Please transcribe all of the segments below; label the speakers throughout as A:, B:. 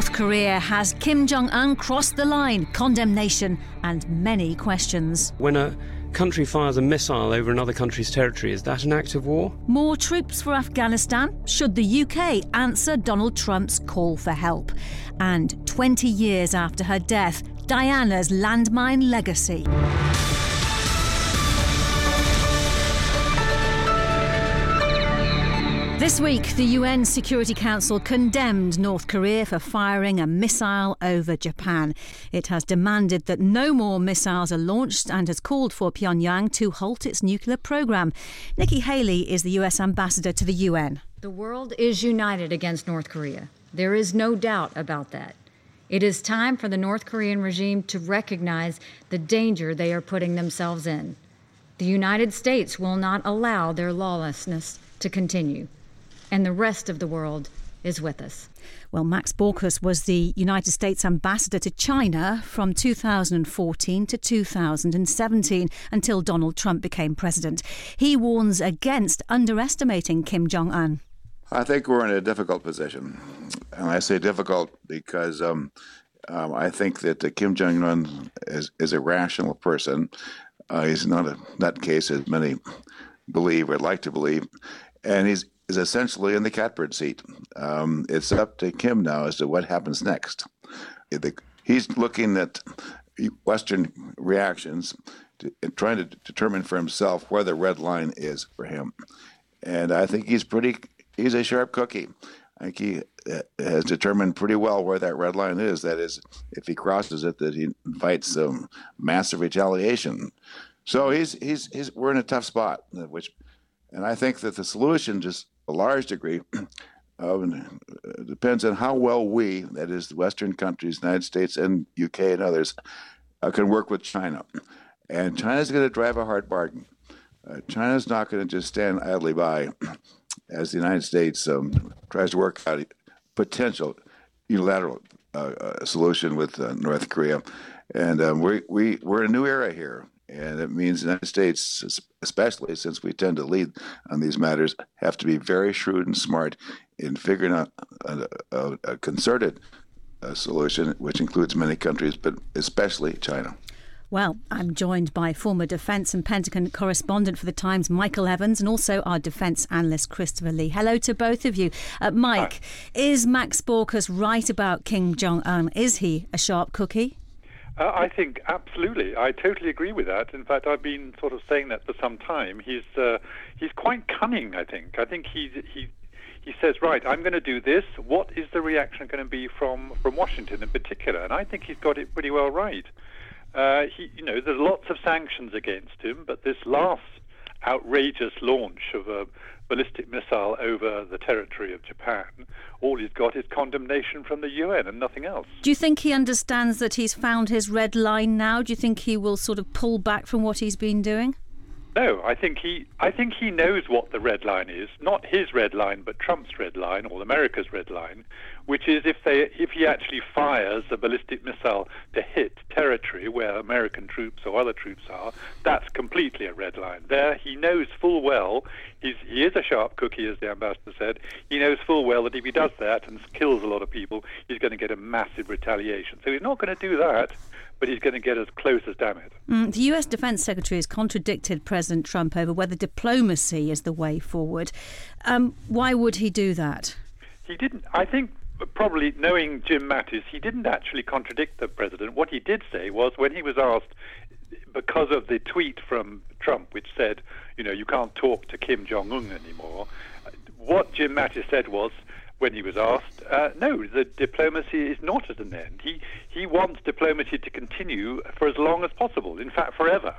A: North Korea has Kim Jong un crossed the line, condemnation, and many questions.
B: When a country fires a missile over another country's territory, is that an act of war?
A: More troops for Afghanistan? Should the UK answer Donald Trump's call for help? And 20 years after her death, Diana's landmine legacy. This week, the UN Security Council condemned North Korea for firing a missile over Japan. It has demanded that no more missiles are launched and has called for Pyongyang to halt its nuclear program. Nikki Haley is the US ambassador to the UN.
C: The world is united against North Korea. There is no doubt about that. It is time for the North Korean regime to recognize the danger they are putting themselves in. The United States will not allow their lawlessness to continue and the rest of the world is with us.
A: Well, Max Baucus was the United States ambassador to China from 2014 to 2017 until Donald Trump became president. He warns against underestimating Kim Jong un.
D: I think we're in a difficult position. And I say difficult because um, um, I think that uh, Kim Jong un is, is, a rational person. Uh, he's not a nutcase, as many believe or like to believe. And he's is essentially in the catbird seat. Um, it's up to Kim now as to what happens next. He's looking at Western reactions, to, trying to determine for himself where the red line is for him. And I think he's pretty, he's a sharp cookie. I think he uh, has determined pretty well where that red line is. That is, if he crosses it, that he invites some massive retaliation. So he's, he's, he's, we're in a tough spot, which, and I think that the solution just a large degree uh, depends on how well we, that is, the Western countries, United States and UK and others, uh, can work with China. And China's going to drive a hard bargain. Uh, China's not going to just stand idly by as the United States um, tries to work out a potential unilateral uh, uh, solution with uh, North Korea. And um, we, we, we're in a new era here. And it means the United States, especially since we tend to lead on these matters, have to be very shrewd and smart in figuring out a, a, a concerted uh, solution, which includes many countries, but especially China.
A: Well, I'm joined by former Defence and Pentagon correspondent for The Times, Michael Evans, and also our defence analyst, Christopher Lee. Hello to both of you. Uh, Mike, Hi. is Max Baucus right about Kim Jong un? Is he a sharp cookie?
E: Uh, I think absolutely. I totally agree with that. In fact, I've been sort of saying that for some time. He's uh, he's quite cunning. I think. I think he he he says, right, I'm going to do this. What is the reaction going to be from from Washington in particular? And I think he's got it pretty well right. Uh, he, you know, there's lots of sanctions against him, but this last outrageous launch of a ballistic missile over the territory of Japan, all he's got is condemnation from the UN and nothing else.
A: Do you think he understands that he's found his red line now? Do you think he will sort of pull back from what he's been doing?
E: No, I think he I think he knows what the red line is, not his red line, but Trump's red line or America's red line, which is if they if he actually fires a ballistic missile to hit territory where American troops or other troops are, that's completely a red line. There he knows full well he's he is a sharp cookie, as the ambassador said. He knows full well that if he does that and kills a lot of people, he's going to get a massive retaliation. So he's not going to do that but he's going to get as close as damn it.
A: Mm, the US Defense Secretary has contradicted President Trump over whether diplomacy is the way forward. Um, why would he do that?
E: He didn't. I think probably knowing Jim Mattis, he didn't actually contradict the president. What he did say was when he was asked, because of the tweet from Trump, which said, you know, you can't talk to Kim Jong Un anymore. What Jim Mattis said was, when he was asked, uh, no, the diplomacy is not at an end. He he wants diplomacy to continue for as long as possible. In fact, forever.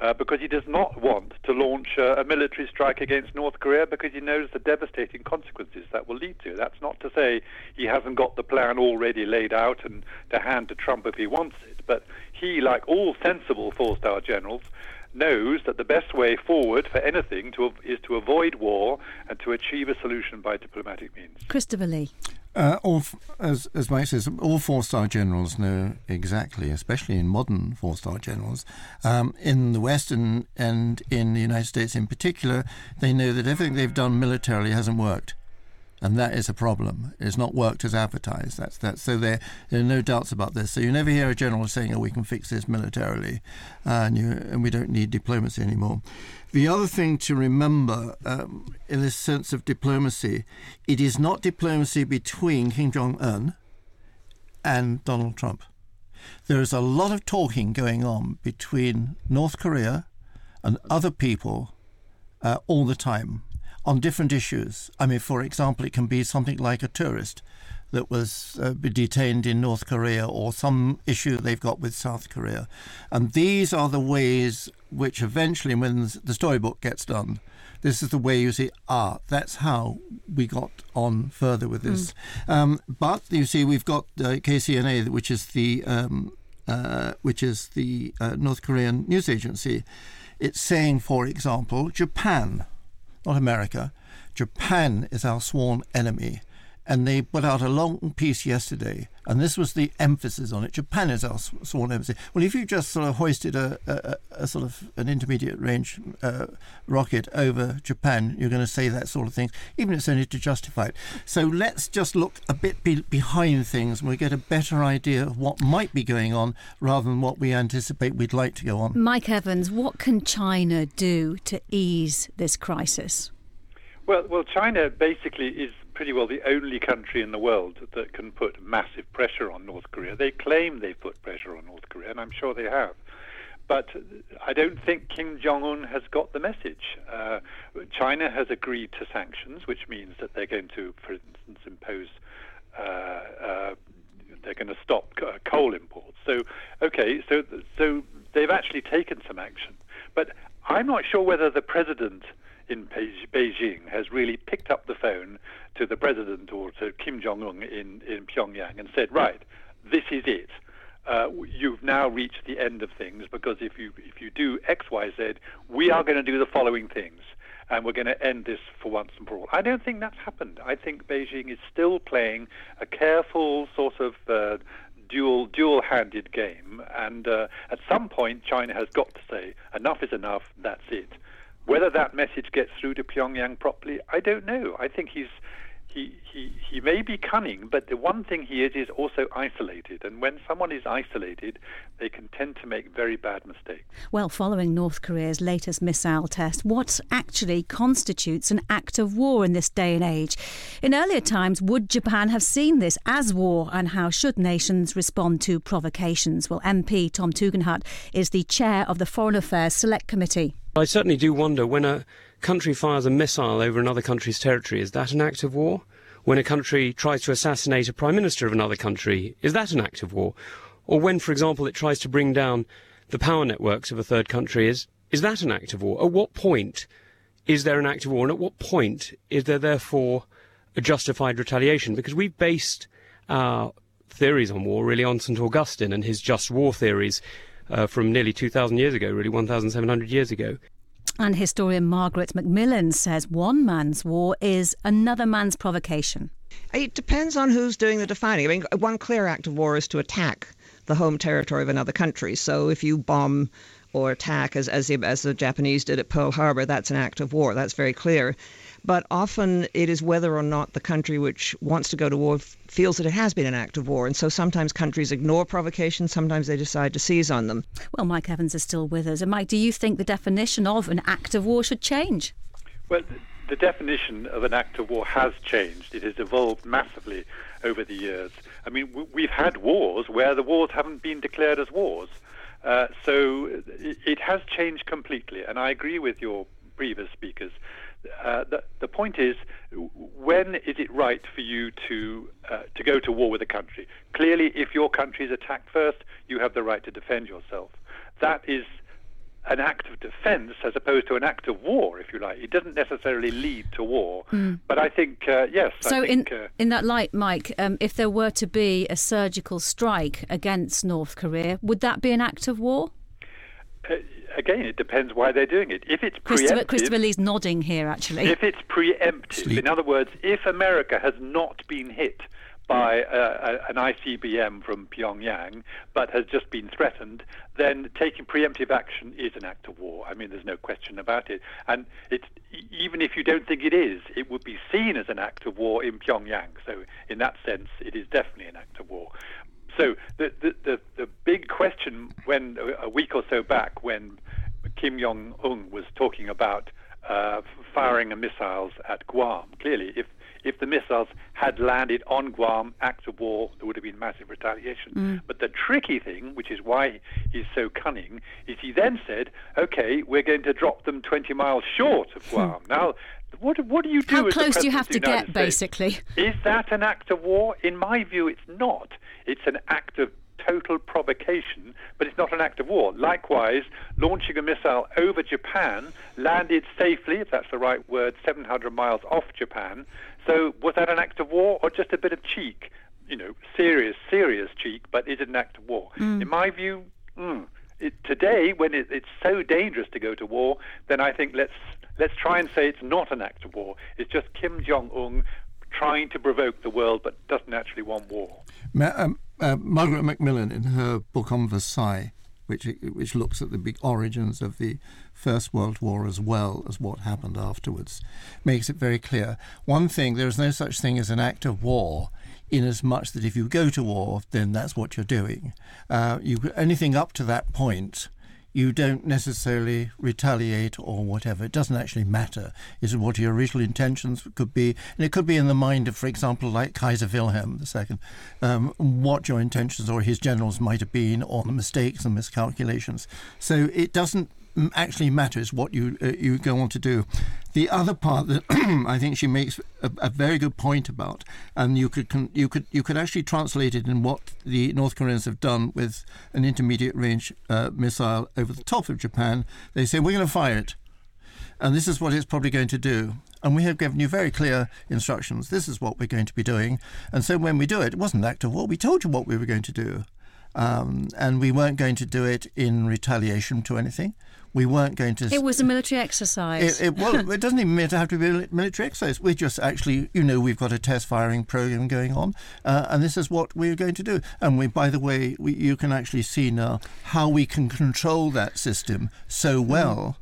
E: Uh, because he does not want to launch uh, a military strike against North Korea because he knows the devastating consequences that will lead to. That's not to say he hasn't got the plan already laid out and to hand to Trump if he wants it, but he, like all sensible four-star generals, knows that the best way forward for anything to, is to avoid war and to achieve a solution by diplomatic means.
A: Christopher Lee.
F: Uh, all, as, as Mike says, all four star generals know exactly, especially in modern four star generals, um, in the West and, and in the United States in particular, they know that everything they've done militarily hasn't worked and that is a problem. It's not worked as advertised. That's that. So there, there are no doubts about this. So you never hear a general saying, "Oh, we can fix this militarily," and, you, and we don't need diplomacy anymore. The other thing to remember, um, in this sense of diplomacy, it is not diplomacy between Kim Jong Un and Donald Trump. There is a lot of talking going on between North Korea and other people uh, all the time on different issues. I mean, for example, it can be something like a tourist that was uh, detained in North Korea or some issue they've got with South Korea. And these are the ways which eventually, when the storybook gets done, this is the way you see, ah, that's how we got on further with this. Mm. Um, but you see, we've got uh, KCNA, which is the um, uh, which is the uh, North Korean news agency. It's saying, for example, Japan not America. Japan is our sworn enemy. And they put out a long piece yesterday, and this was the emphasis on it. Japan is our sworn enemy. Well, if you just sort of hoisted a, a, a sort of an intermediate range uh, rocket over Japan, you're going to say that sort of thing, even if it's only to justify it. So let's just look a bit be- behind things and we get a better idea of what might be going on rather than what we anticipate we'd like to go on.
A: Mike Evans, what can China do to ease this crisis?
E: Well, well, China basically is pretty well the only country in the world that can put massive pressure on North Korea. They claim they've put pressure on North Korea, and I'm sure they have. But I don't think Kim Jong un has got the message. Uh, China has agreed to sanctions, which means that they're going to, for instance, impose. Uh, uh, they're going to stop coal imports. So, okay, so so they've actually taken some action. But I'm not sure whether the president in Beijing has really picked up the phone to the president or to Kim Jong Un in, in Pyongyang and said, right, this is it. Uh, you've now reached the end of things because if you if you do X, Y, Z, we are going to do the following things, and we're going to end this for once and for all. I don't think that's happened. I think Beijing is still playing a careful sort of uh, dual dual-handed game, and uh, at some point, China has got to say enough is enough. That's it. Whether that message gets through to Pyongyang properly, I don't know. I think he's he, he, he may be cunning, but the one thing he is is also isolated. And when someone is isolated, they can tend to make very bad mistakes.
A: Well, following North Korea's latest missile test, what actually constitutes an act of war in this day and age? In earlier times, would Japan have seen this as war, and how should nations respond to provocations? Well, MP Tom Tugendhat is the chair of the Foreign Affairs Select Committee.
B: I certainly do wonder when a country fires a missile over another country's territory, is that an act of war? When a country tries to assassinate a prime minister of another country, is that an act of war? Or when, for example, it tries to bring down the power networks of a third country, is, is that an act of war? At what point is there an act of war? And at what point is there therefore a justified retaliation? Because we've based our theories on war really on St. Augustine and his just war theories uh, from nearly 2,000 years ago, really 1,700 years ago.
A: And historian Margaret Macmillan says one man's war is another man's provocation.
G: It depends on who's doing the defining. I mean, one clear act of war is to attack the home territory of another country. So if you bomb or attack, as, as, the, as the Japanese did at Pearl Harbor, that's an act of war. That's very clear. But often it is whether or not the country which wants to go to war feels that it has been an act of war. And so sometimes countries ignore provocations, sometimes they decide to seize on them.
A: Well, Mike Evans is still with us. And Mike, do you think the definition of an act of war should change?
E: Well, the definition of an act of war has changed. It has evolved massively over the years. I mean, we've had wars where the wars haven't been declared as wars. Uh, so it has changed completely. And I agree with your previous speakers uh, the, the point is, when is it right for you to uh, to go to war with a country? Clearly, if your country is attacked first, you have the right to defend yourself. That is an act of defense as opposed to an act of war, if you like. It doesn't necessarily lead to war, mm. but I think uh, yes.
A: So
E: think,
A: in uh, in that light, Mike, um, if there were to be a surgical strike against North Korea, would that be an act of war?
E: Uh, again, it depends why they're doing it. If it's
A: Christopher, Christopher Lee's nodding here, actually.
E: If it's preemptive,
F: Sleep.
E: in other words, if America has not been hit by uh, a, an ICBM from Pyongyang, but has just been threatened, then taking preemptive action is an act of war. I mean, there's no question about it. And it's, e- even if you don't think it is, it would be seen as an act of war in Pyongyang. So, in that sense, it is definitely an act of war. So, the, the, the, the big question when a week or so back, when Kim Jong Un was talking about uh, firing missiles at Guam. Clearly, if if the missiles had landed on Guam, act of war, there would have been massive retaliation. But the tricky thing, which is why he's so cunning, is he then said, "Okay, we're going to drop them 20 miles short of Guam." now, what what do you do?
A: How close do you have to get,
E: States?
A: basically?
E: Is that an act of war? In my view, it's not. It's an act of total provocation, but it's not an act of war. Likewise, launching a missile over Japan landed safely, if that's the right word, 700 miles off Japan. So was that an act of war or just a bit of cheek? You know, serious, serious cheek, but is it an act of war? In my view, mm, it, today, when it, it's so dangerous to go to war, then I think let's let's try and say it's not an act of war. It's just Kim Jong Un trying to provoke the world, but doesn't actually want war.
F: Ma- um, uh, Margaret Macmillan, in her book on Versailles, which which looks at the big origins of the First World War as well as what happened afterwards, makes it very clear. One thing: there is no such thing as an act of war. In as much that if you go to war, then that's what you're doing. Uh, you anything up to that point, you don't necessarily retaliate or whatever. It doesn't actually matter. Is what your original intentions could be, and it could be in the mind of, for example, like Kaiser Wilhelm II, um, what your intentions or his generals might have been, or the mistakes and miscalculations. So it doesn't actually matters what you uh, you go on to do. The other part that I think she makes a, a very good point about, and you could con- you could you could actually translate it in what the North Koreans have done with an intermediate range uh, missile over the top of Japan. They say we're going to fire it, and this is what it's probably going to do. And we have given you very clear instructions. This is what we're going to be doing. And so when we do it, it wasn't act of war. We told you what we were going to do. Um, and we weren't going to do it in retaliation to anything. We weren't going to.
A: It was a military exercise.
F: It, it, well, it doesn't even have to be a military exercise. We're just actually, you know, we've got a test firing program going on, uh, and this is what we're going to do. And we, by the way, we, you can actually see now how we can control that system so well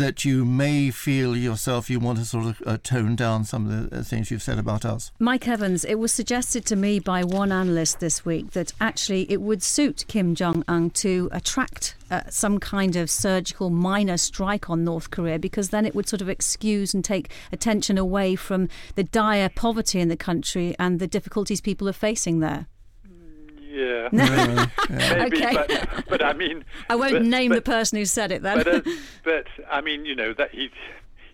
F: that you may feel yourself you want to sort of uh, tone down some of the uh, things you've said about us.
A: Mike Evans, it was suggested to me by one analyst this week that actually it would suit Kim Jong un to attract uh, some kind of surgical minor strike on North Korea because then it would sort of excuse and take attention away from the dire poverty in the country and the difficulties people are facing there.
E: Yeah,
F: Uh,
E: maybe,
A: Okay.
E: but, but I mean,
A: I won't
E: but-
A: name the person who said it then.
E: but, uh, but I mean, you know that he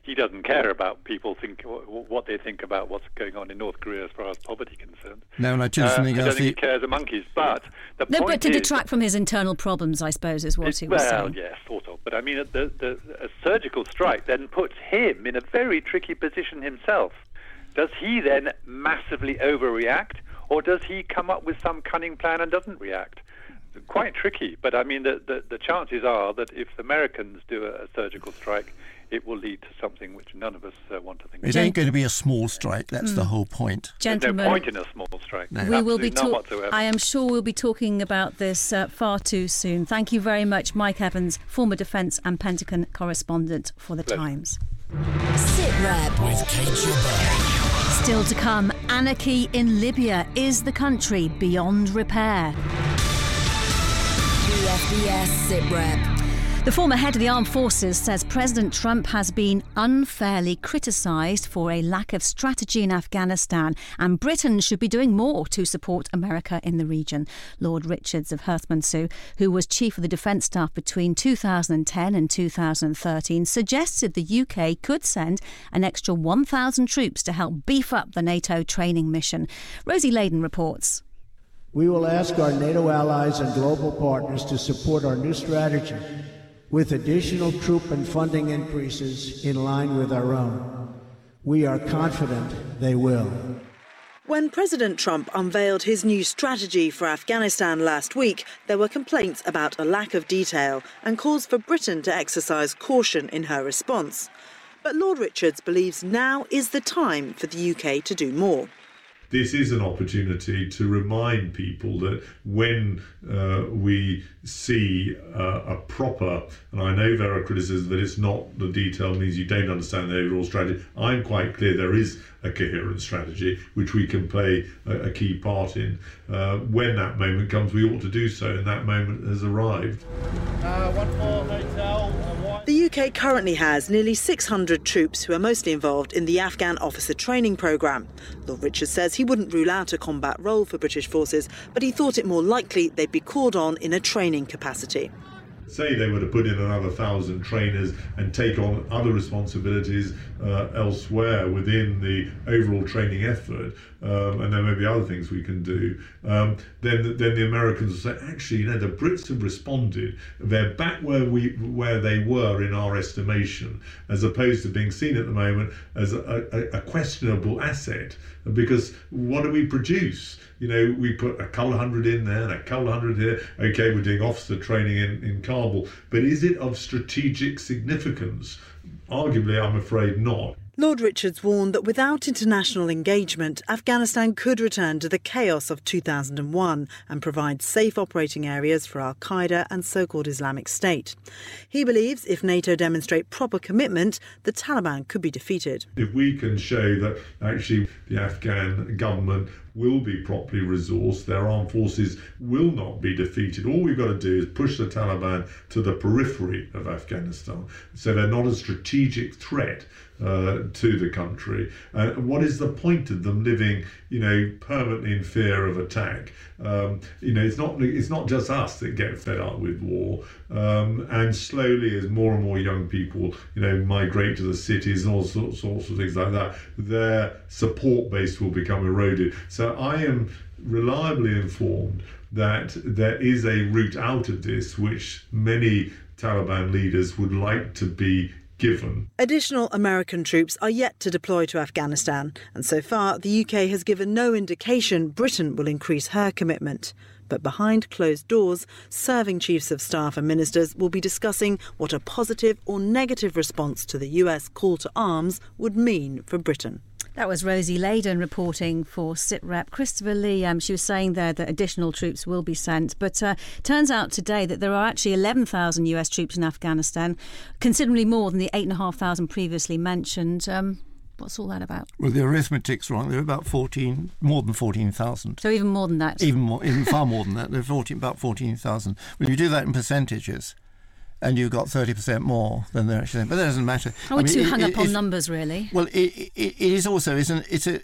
E: he doesn't care about people think what they think about what's going on in North Korea as far as poverty concerned.
F: No, and I tell you
E: Uh,
F: something
E: I don't
F: else.
E: think he cares a monkeys. But the
A: no,
E: point
A: but to
E: is,
A: detract from his internal problems, I suppose, is what
E: it-
A: he was
E: well,
A: saying.
E: yes, sort of. But I mean, the, the, a surgical strike then puts him in a very tricky position himself. Does he then massively overreact, or does he come up with some cunning plan and doesn't react? Quite tricky. But I mean, the, the, the chances are that if the Americans do a, a surgical strike, it will lead to something which none of us uh, want to think
F: It
E: of.
F: ain't going to be a small strike. That's the whole point.
E: There's no point in a small strike.
A: we will be
E: Absolutely none
A: talk-
E: whatsoever.
A: I am sure we'll be talking about this uh, far too soon. Thank you very much, Mike Evans, former Defence and Pentagon correspondent for the
E: Pleasure.
A: Times.
H: Sit Rep.
I: with Kate Jabbar.
A: Still to come, anarchy in Libya is the country beyond repair.
H: BFBS Sit Rep.
A: The former head of the armed forces says President Trump has been unfairly criticised for a lack of strategy in Afghanistan, and Britain should be doing more to support America in the region. Lord Richards of Herstmonceux, who was chief of the defence staff between 2010 and 2013, suggested the UK could send an extra 1,000 troops to help beef up the NATO training mission. Rosie Layden reports.
J: We will ask our NATO allies and global partners to support our new strategy with additional troop and funding increases in line with our own. We are confident they will.
K: When President Trump unveiled his new strategy for Afghanistan last week, there were complaints about a lack of detail and calls for Britain to exercise caution in her response. But Lord Richards believes now is the time for the UK to do more
L: this is an opportunity to remind people that when uh, we see uh, a proper, and I know there are criticisms that it's not the detail means you don't understand the overall strategy. I'm quite clear there is a coherent strategy which we can play a, a key part in. Uh, when that moment comes, we ought to do so, and that moment has arrived. Uh,
K: the UK currently has nearly 600 troops who are mostly involved in the Afghan officer training programme. Lord Richard says he wouldn't rule out a combat role for British forces, but he thought it more likely they'd be called on in a training capacity
L: say they were to put in another thousand trainers and take on other responsibilities uh, elsewhere within the overall training effort, um, and there may be other things we can do, um, then then the Americans will say, actually, you know, the Brits have responded. They're back where we where they were in our estimation, as opposed to being seen at the moment as a, a, a questionable asset. Because what do we produce? You know, we put a couple hundred in there and a couple hundred here. Okay, we're doing officer training in, in Kabul, but is it of strategic significance? Arguably, I'm afraid not.
K: Lord Richards warned that without international engagement, Afghanistan could return to the chaos of 2001 and provide safe operating areas for Al Qaeda and so called Islamic State. He believes if NATO demonstrate proper commitment, the Taliban could be defeated.
L: If we can show that actually the Afghan government will be properly resourced, their armed forces will not be defeated. All we've got to do is push the Taliban to the periphery of Afghanistan so they're not a strategic threat uh, to the country. Uh, what is the point of them living, you know, permanently in fear of attack? Um, you know, it's not it's not just us that get fed up with war, um, and slowly, as more and more young people, you know, migrate to the cities and all sorts, sorts of things like that, their support base will become eroded. So I am reliably informed that there is a route out of this, which many Taliban leaders would like to be given.
K: Additional American troops are yet to deploy to Afghanistan, and so far the UK has given no indication Britain will increase her commitment. But behind closed doors, serving chiefs of staff and ministers will be discussing what a positive or negative response to the US call to arms would mean for Britain.
A: That was Rosie Layden reporting for SITREP. Christopher Lee, um, she was saying there that additional troops will be sent, but uh, turns out today that there are actually 11,000 US troops in Afghanistan, considerably more than the 8,500 previously mentioned. Um, What's all that about?
F: Well, the arithmetic's wrong. There are about 14, more than 14,000.
A: So even more than that?
F: Even more, even far more than that. There are 14, about 14,000. When you do that in percentages, and you got 30% more than they're actually saying. but that doesn't matter.
A: Oh, we're I mean, too it, hung it, up on numbers, really.
F: Well, it, it, it is also, isn't it's a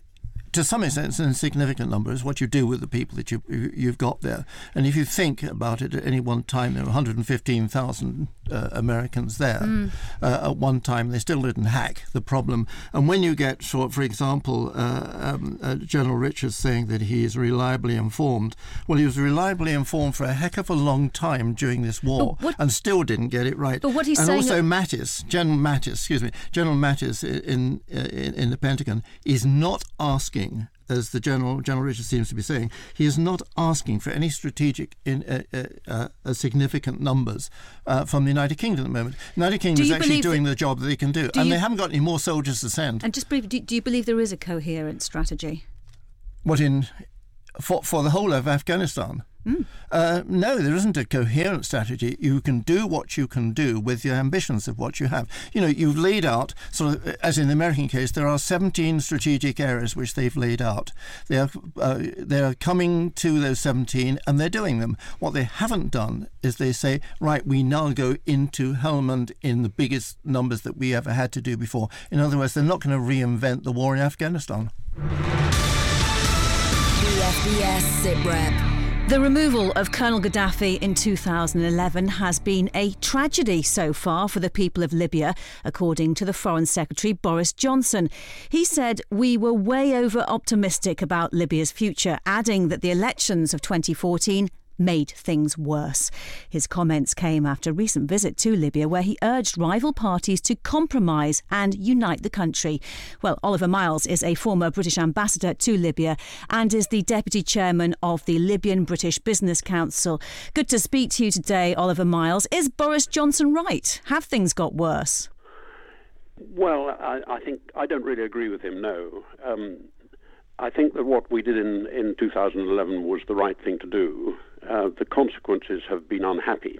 F: to some extent, it's an insignificant number. It's what you do with the people that you, you've got there. And if you think about it, at any one time, there are 115,000 uh, Americans there. Mm. Uh, at one time, they still didn't hack the problem. And when you get, for, for example, uh, um, uh, General Richards saying that he is reliably informed, well, he was reliably informed for a heck of a long time during this war and still didn't get it right.
A: But what he's
F: and
A: saying
F: also Mattis, General Mattis, excuse me, General Mattis in, in, in the Pentagon is not asking, as the General General Richard seems to be saying, he is not asking for any strategic in, uh, uh, uh, significant numbers uh, from the United Kingdom at the moment. The United Kingdom is actually doing the job that they can do, do and you, they haven't got any more soldiers to send.
A: And just briefly, do, do you believe there is a coherent strategy?
F: What in for for the whole of Afghanistan? Mm. Uh, no, there isn't a coherent strategy. You can do what you can do with your ambitions of what you have. You know, you've laid out, sort of, as in the American case, there are 17 strategic areas which they've laid out. They are, uh, they are coming to those 17 and they're doing them. What they haven't done is they say, right, we now go into Helmand in the biggest numbers that we ever had to do before. In other words, they're not going to reinvent the war in Afghanistan.
A: The removal of Colonel Gaddafi in 2011 has been a tragedy so far for the people of Libya, according to the Foreign Secretary Boris Johnson. He said, We were way over optimistic about Libya's future, adding that the elections of 2014 made things worse. His comments came after a recent visit to Libya where he urged rival parties to compromise and unite the country. Well, Oliver Miles is a former British ambassador to Libya and is the deputy chairman of the Libyan British Business Council. Good to speak to you today, Oliver Miles. Is Boris Johnson right? Have things got worse?
M: Well, I, I think I don't really agree with him. No, um, I think that what we did in in 2011 was the right thing to do. Uh, the consequences have been unhappy.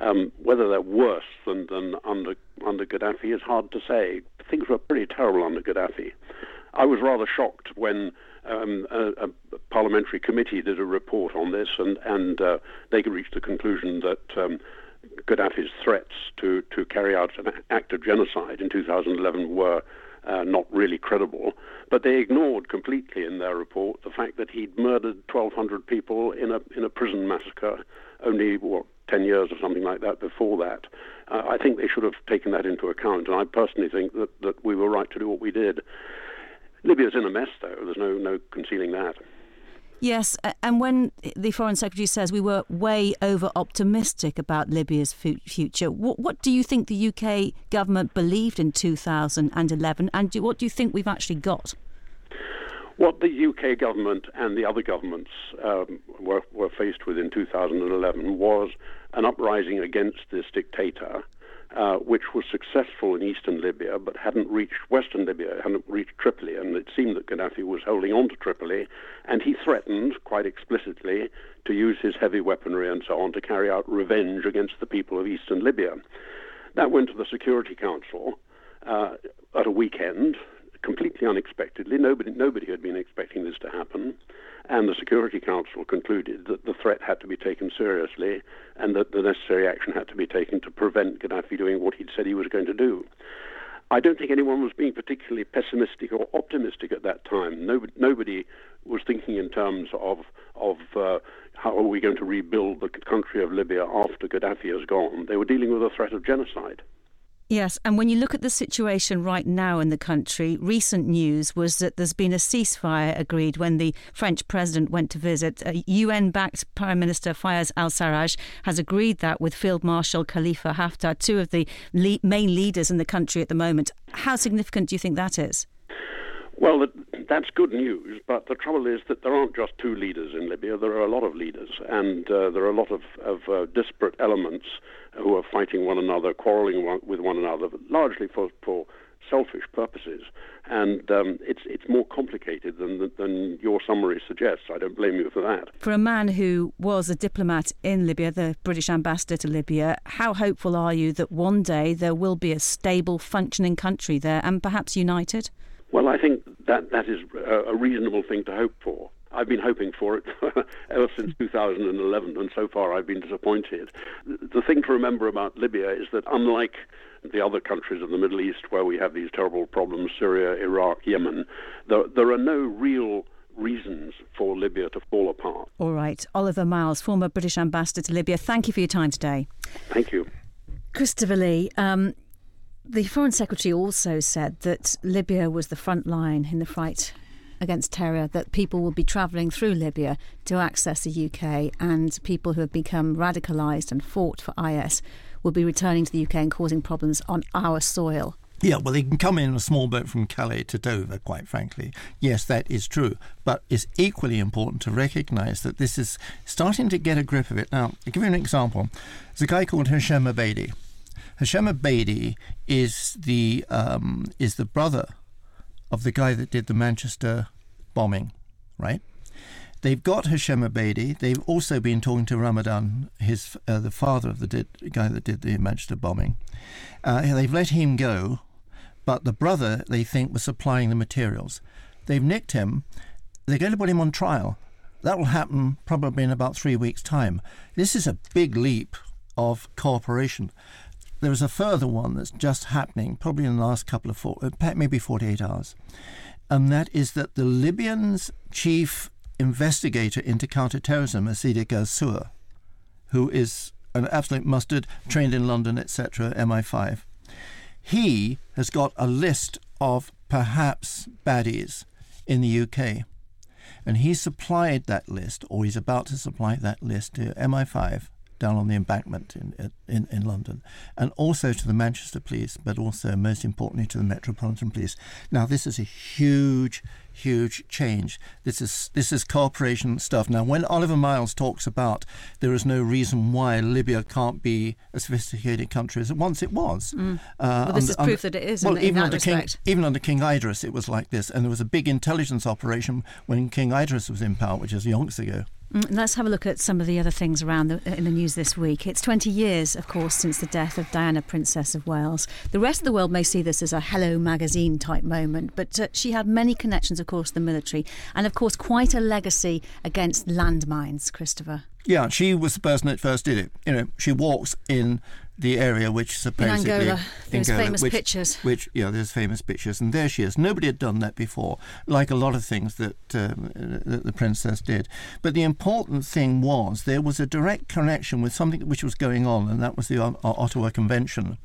M: Um, whether they're worse than, than under under Gaddafi is hard to say. Things were pretty terrible under Gaddafi. I was rather shocked when um, a, a, parliamentary committee did a report on this, and and uh, they reached the conclusion that um, Gaddafi's threats to, to carry out an act of genocide in 2011 were uh, not really credible, but they ignored completely in their report the fact that he'd murdered 1,200 people in a in a prison massacre only what 10 years or something like that before that. Uh, I think they should have taken that into account, and I personally think that, that we were right to do what we did. Libya's in a mess, though. There's no no concealing that.
A: Yes, and when the Foreign Secretary says we were way over optimistic about Libya's future, what, what do you think the UK government believed in 2011, and do, what do you think we've actually got?
M: What the UK government and the other governments um, were, were faced with in 2011 was an uprising against this dictator uh, which was successful in eastern Libya but hadn't reached western Libya, hadn't reached Tripoli, and it seemed that Gaddafi was holding on to Tripoli, and he threatened quite explicitly to use his heavy weaponry and so on to carry out revenge against the people of eastern Libya. That went to the Security Council uh, at a weekend, completely unexpectedly. Nobody, nobody had been expecting this to happen. And the Security Council concluded that the threat had to be taken seriously and that the necessary action had to be taken to prevent Gaddafi doing what he'd said he was going to do. I don't think anyone was being particularly pessimistic or optimistic at that time. Nobody, nobody was thinking in terms of of uh, how are we going to rebuild the country of Libya after Gaddafi has gone. They were dealing with a threat of genocide.
A: Yes, and when you look at the situation right now in the country, recent news was that there's been a ceasefire agreed when the French president went to visit. UN backed Prime Minister Fayez al Sarraj has agreed that with Field Marshal Khalifa Haftar, two of the le- main leaders in the country at the moment. How significant do you think that is?
M: Well, that's good news, but the trouble is that there aren't just two leaders in Libya. There are a lot of leaders, and uh, there are a lot of, of uh, disparate elements who are fighting one another, quarreling one, with one another, largely for, for selfish purposes. And um, it's it's more complicated than than your summary suggests. I don't blame you for that.
A: For a man who was a diplomat in Libya, the British ambassador to Libya, how hopeful are you that one day there will be a stable, functioning country there, and perhaps united?
M: Well, I think that that is a reasonable thing to hope for. I've been hoping for it ever since 2011, and so far I've been disappointed. The thing to remember about Libya is that unlike the other countries of the Middle East where we have these terrible problems, Syria, Iraq, Yemen, there, there are no real reasons for Libya to fall apart.
A: All right. Oliver Miles, former British ambassador to Libya, thank you for your time today.
M: Thank you.
A: Christopher Lee, um, the Foreign Secretary also said that Libya was the front line in the fight against terror, that people will be travelling through Libya to access the UK, and people who have become radicalised and fought for IS will be returning to the UK and causing problems on our soil.
F: Yeah, well, they can come in a small boat from Calais to Dover, quite frankly. Yes, that is true. But it's equally important to recognise that this is starting to get a grip of it. Now, I'll give you an example. There's a guy called Hisham Abedi. Hisham Abedi is the, um, is the brother of the guy that did the Manchester bombing, right? They've got Hisham Abedi. They've also been talking to Ramadan, his uh, the father of the did, guy that did the Manchester bombing. Uh, they've let him go, but the brother they think was supplying the materials. They've nicked him. They're going to put him on trial. That will happen probably in about three weeks' time. This is a big leap of cooperation. There is a further one that's just happening, probably in the last couple of four, uh, maybe 48 hours, and that is that the Libyans' chief investigator into counterterrorism, Asidi Galsur, who is an absolute mustard, trained in London, etc., MI5, he has got a list of perhaps baddies in the UK. and he supplied that list, or he's about to supply that list to MI5 down on the embankment in, in, in London, and also to the Manchester Police, but also, most importantly, to the Metropolitan Police. Now, this is a huge, huge change. This is this is cooperation stuff. Now, when Oliver Miles talks about there is no reason why Libya can't be a sophisticated country as once it was.
A: Mm. Uh, well, this under, is proof under, that it is.
F: Well,
A: in,
F: even under
A: respect.
F: King, even under King Idris, it was like this, and there was a big intelligence operation when King Idris was in power, which is yonks ago.
A: Mm, let's have a look at some of the other things around the, in the news this week. It's 20 years, of course, since the death of Diana, Princess of Wales. The rest of the world may see this as a Hello magazine type moment, but uh, she had many connections, of course, to the military, and of course, quite a legacy against landmines, Christopher.
F: Yeah, she was the person that first did it. You know, she walks in the area which supposedly
A: in Angola, there's
F: Angola,
A: famous
F: which,
A: pictures.
F: Which yeah, there's famous pictures, and there she is. Nobody had done that before, like a lot of things that, um, that the princess did. But the important thing was there was a direct connection with something which was going on, and that was the Ottawa Convention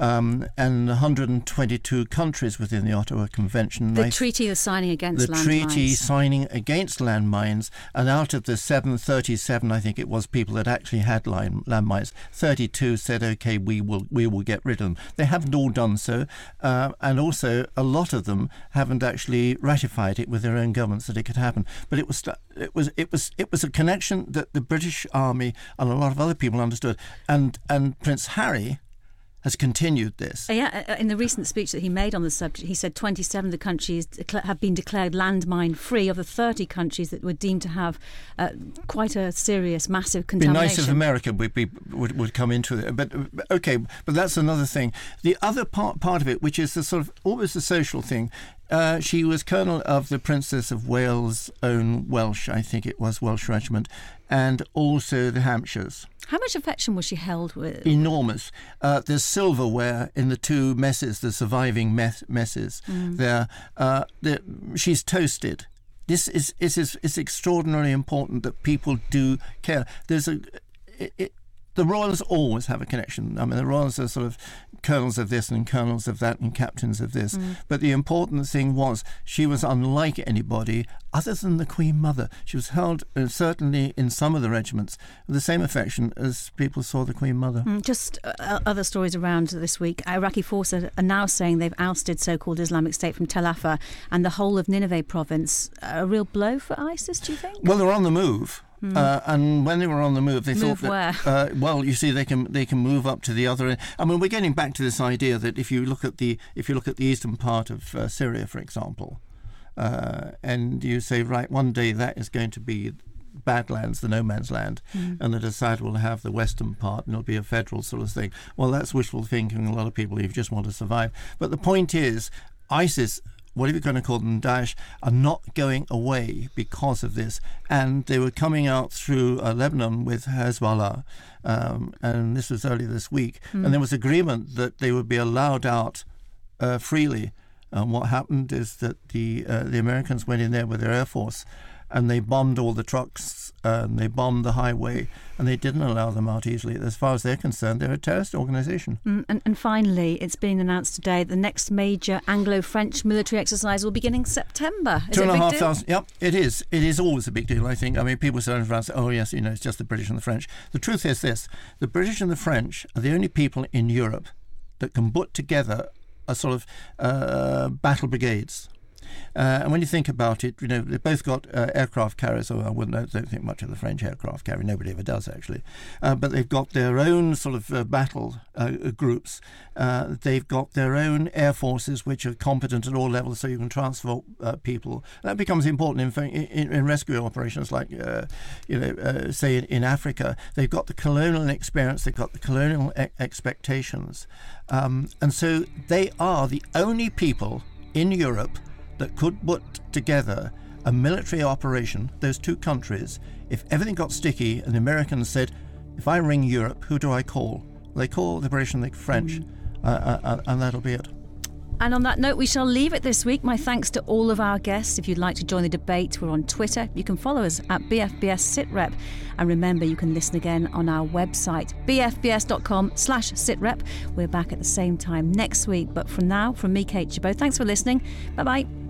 F: um, and 122 countries within the Ottawa Convention.
A: The treaty signing against
F: the
A: landmines.
F: treaty signing against landmines, and out of the 737, I think it was people that actually had land, landmines, 32 said, "Okay, we will we will get rid of them." They haven't all done so, uh, and also a lot of them haven't actually ratified it with their own governments that it could happen. But it was it was it was it was a connection that the British Army and a lot of other people understood, and and Prince Harry has continued this.
A: Uh, yeah, uh, in the recent speech that he made on the subject, he said 27 of the countries have been declared landmine free of the 30 countries that were deemed to have uh, quite a serious, massive contamination.
F: Be nice if America would, be, would, would come into it, but okay, but that's another thing. The other part part of it, which is the sort of almost a social thing, uh, she was colonel of the Princess of Wales' own Welsh, I think it was Welsh regiment, and also the Hampshires.
A: How much affection was she held with?
F: Enormous. Uh, there's silverware in the two messes, the surviving mess- messes. Mm. There, uh, she's toasted. This is, is, is, is extraordinarily important that people do care. There's a, it, it, the royals always have a connection. I mean, the royals are sort of colonels of this and colonels of that and captains of this. Mm. But the important thing was she was unlike anybody other than the Queen Mother. She was held, uh, certainly in some of the regiments, with the same affection as people saw the Queen Mother.
A: Mm, just uh, other stories around this week. Iraqi forces are now saying they've ousted so called Islamic State from Tel Afar and the whole of Nineveh province. A real blow for ISIS, do you think?
F: Well, they're on the move. Mm. Uh, and when they were on the move, they
A: move
F: thought that uh, well, you see, they can they can move up to the other end. I mean, we're getting back to this idea that if you look at the if you look at the eastern part of uh, Syria, for example, uh, and you say, right, one day that is going to be Badlands, the no man's land, mm. and that Assad will have the western part and it'll be a federal sort of thing. Well, that's wishful thinking. A lot of people who just want to survive. But the point is, ISIS whatever you're going to call them, Daesh, are not going away because of this. And they were coming out through uh, Lebanon with Hezbollah, um, and this was earlier this week. Mm. And there was agreement that they would be allowed out uh, freely. And what happened is that the uh, the Americans went in there with their air force, and they bombed all the trucks and they bombed the highway and they didn't allow them out easily. As far as they're concerned, they're a terrorist organisation.
A: Mm, and, and, finally, it's been announced today that the next major Anglo-French military exercise will begin in September. Is
F: Two and a, a half thousand. Yep, it is. It is always a big deal. I think. I mean, people say around say, "Oh yes, you know, it's just the British and the French." The truth is this: the British and the French are the only people in Europe that can put together a sort of uh, battle brigades uh, and when you think about it, you know, they've both got uh, aircraft carriers. I wouldn't don't think much of the French aircraft carrier. Nobody ever does, actually. Uh, but they've got their own sort of uh, battle uh, groups. Uh, they've got their own air forces, which are competent at all levels, so you can transfer people. That becomes important in, in, in rescue operations, like, you know, say in, in, Africa. They've got the colonial experience. They've got the colonial e- expectations. Um, and so they are the only people in Europe that could put together a military operation, those two countries, if everything got sticky and the Americans said, if I ring Europe, who do I call? They call the British and the French, mm. uh, uh, and that'll be it.
A: And on that note, we shall leave it this week. My thanks to all of our guests. If you'd like to join the debate, we're on Twitter. You can follow us at BFBS SitRep. And remember, you can listen again on our website, bfbs.com slash sitrep. We're back at the same time next week. But for now, from me, Kate Chabot, thanks for listening. Bye bye.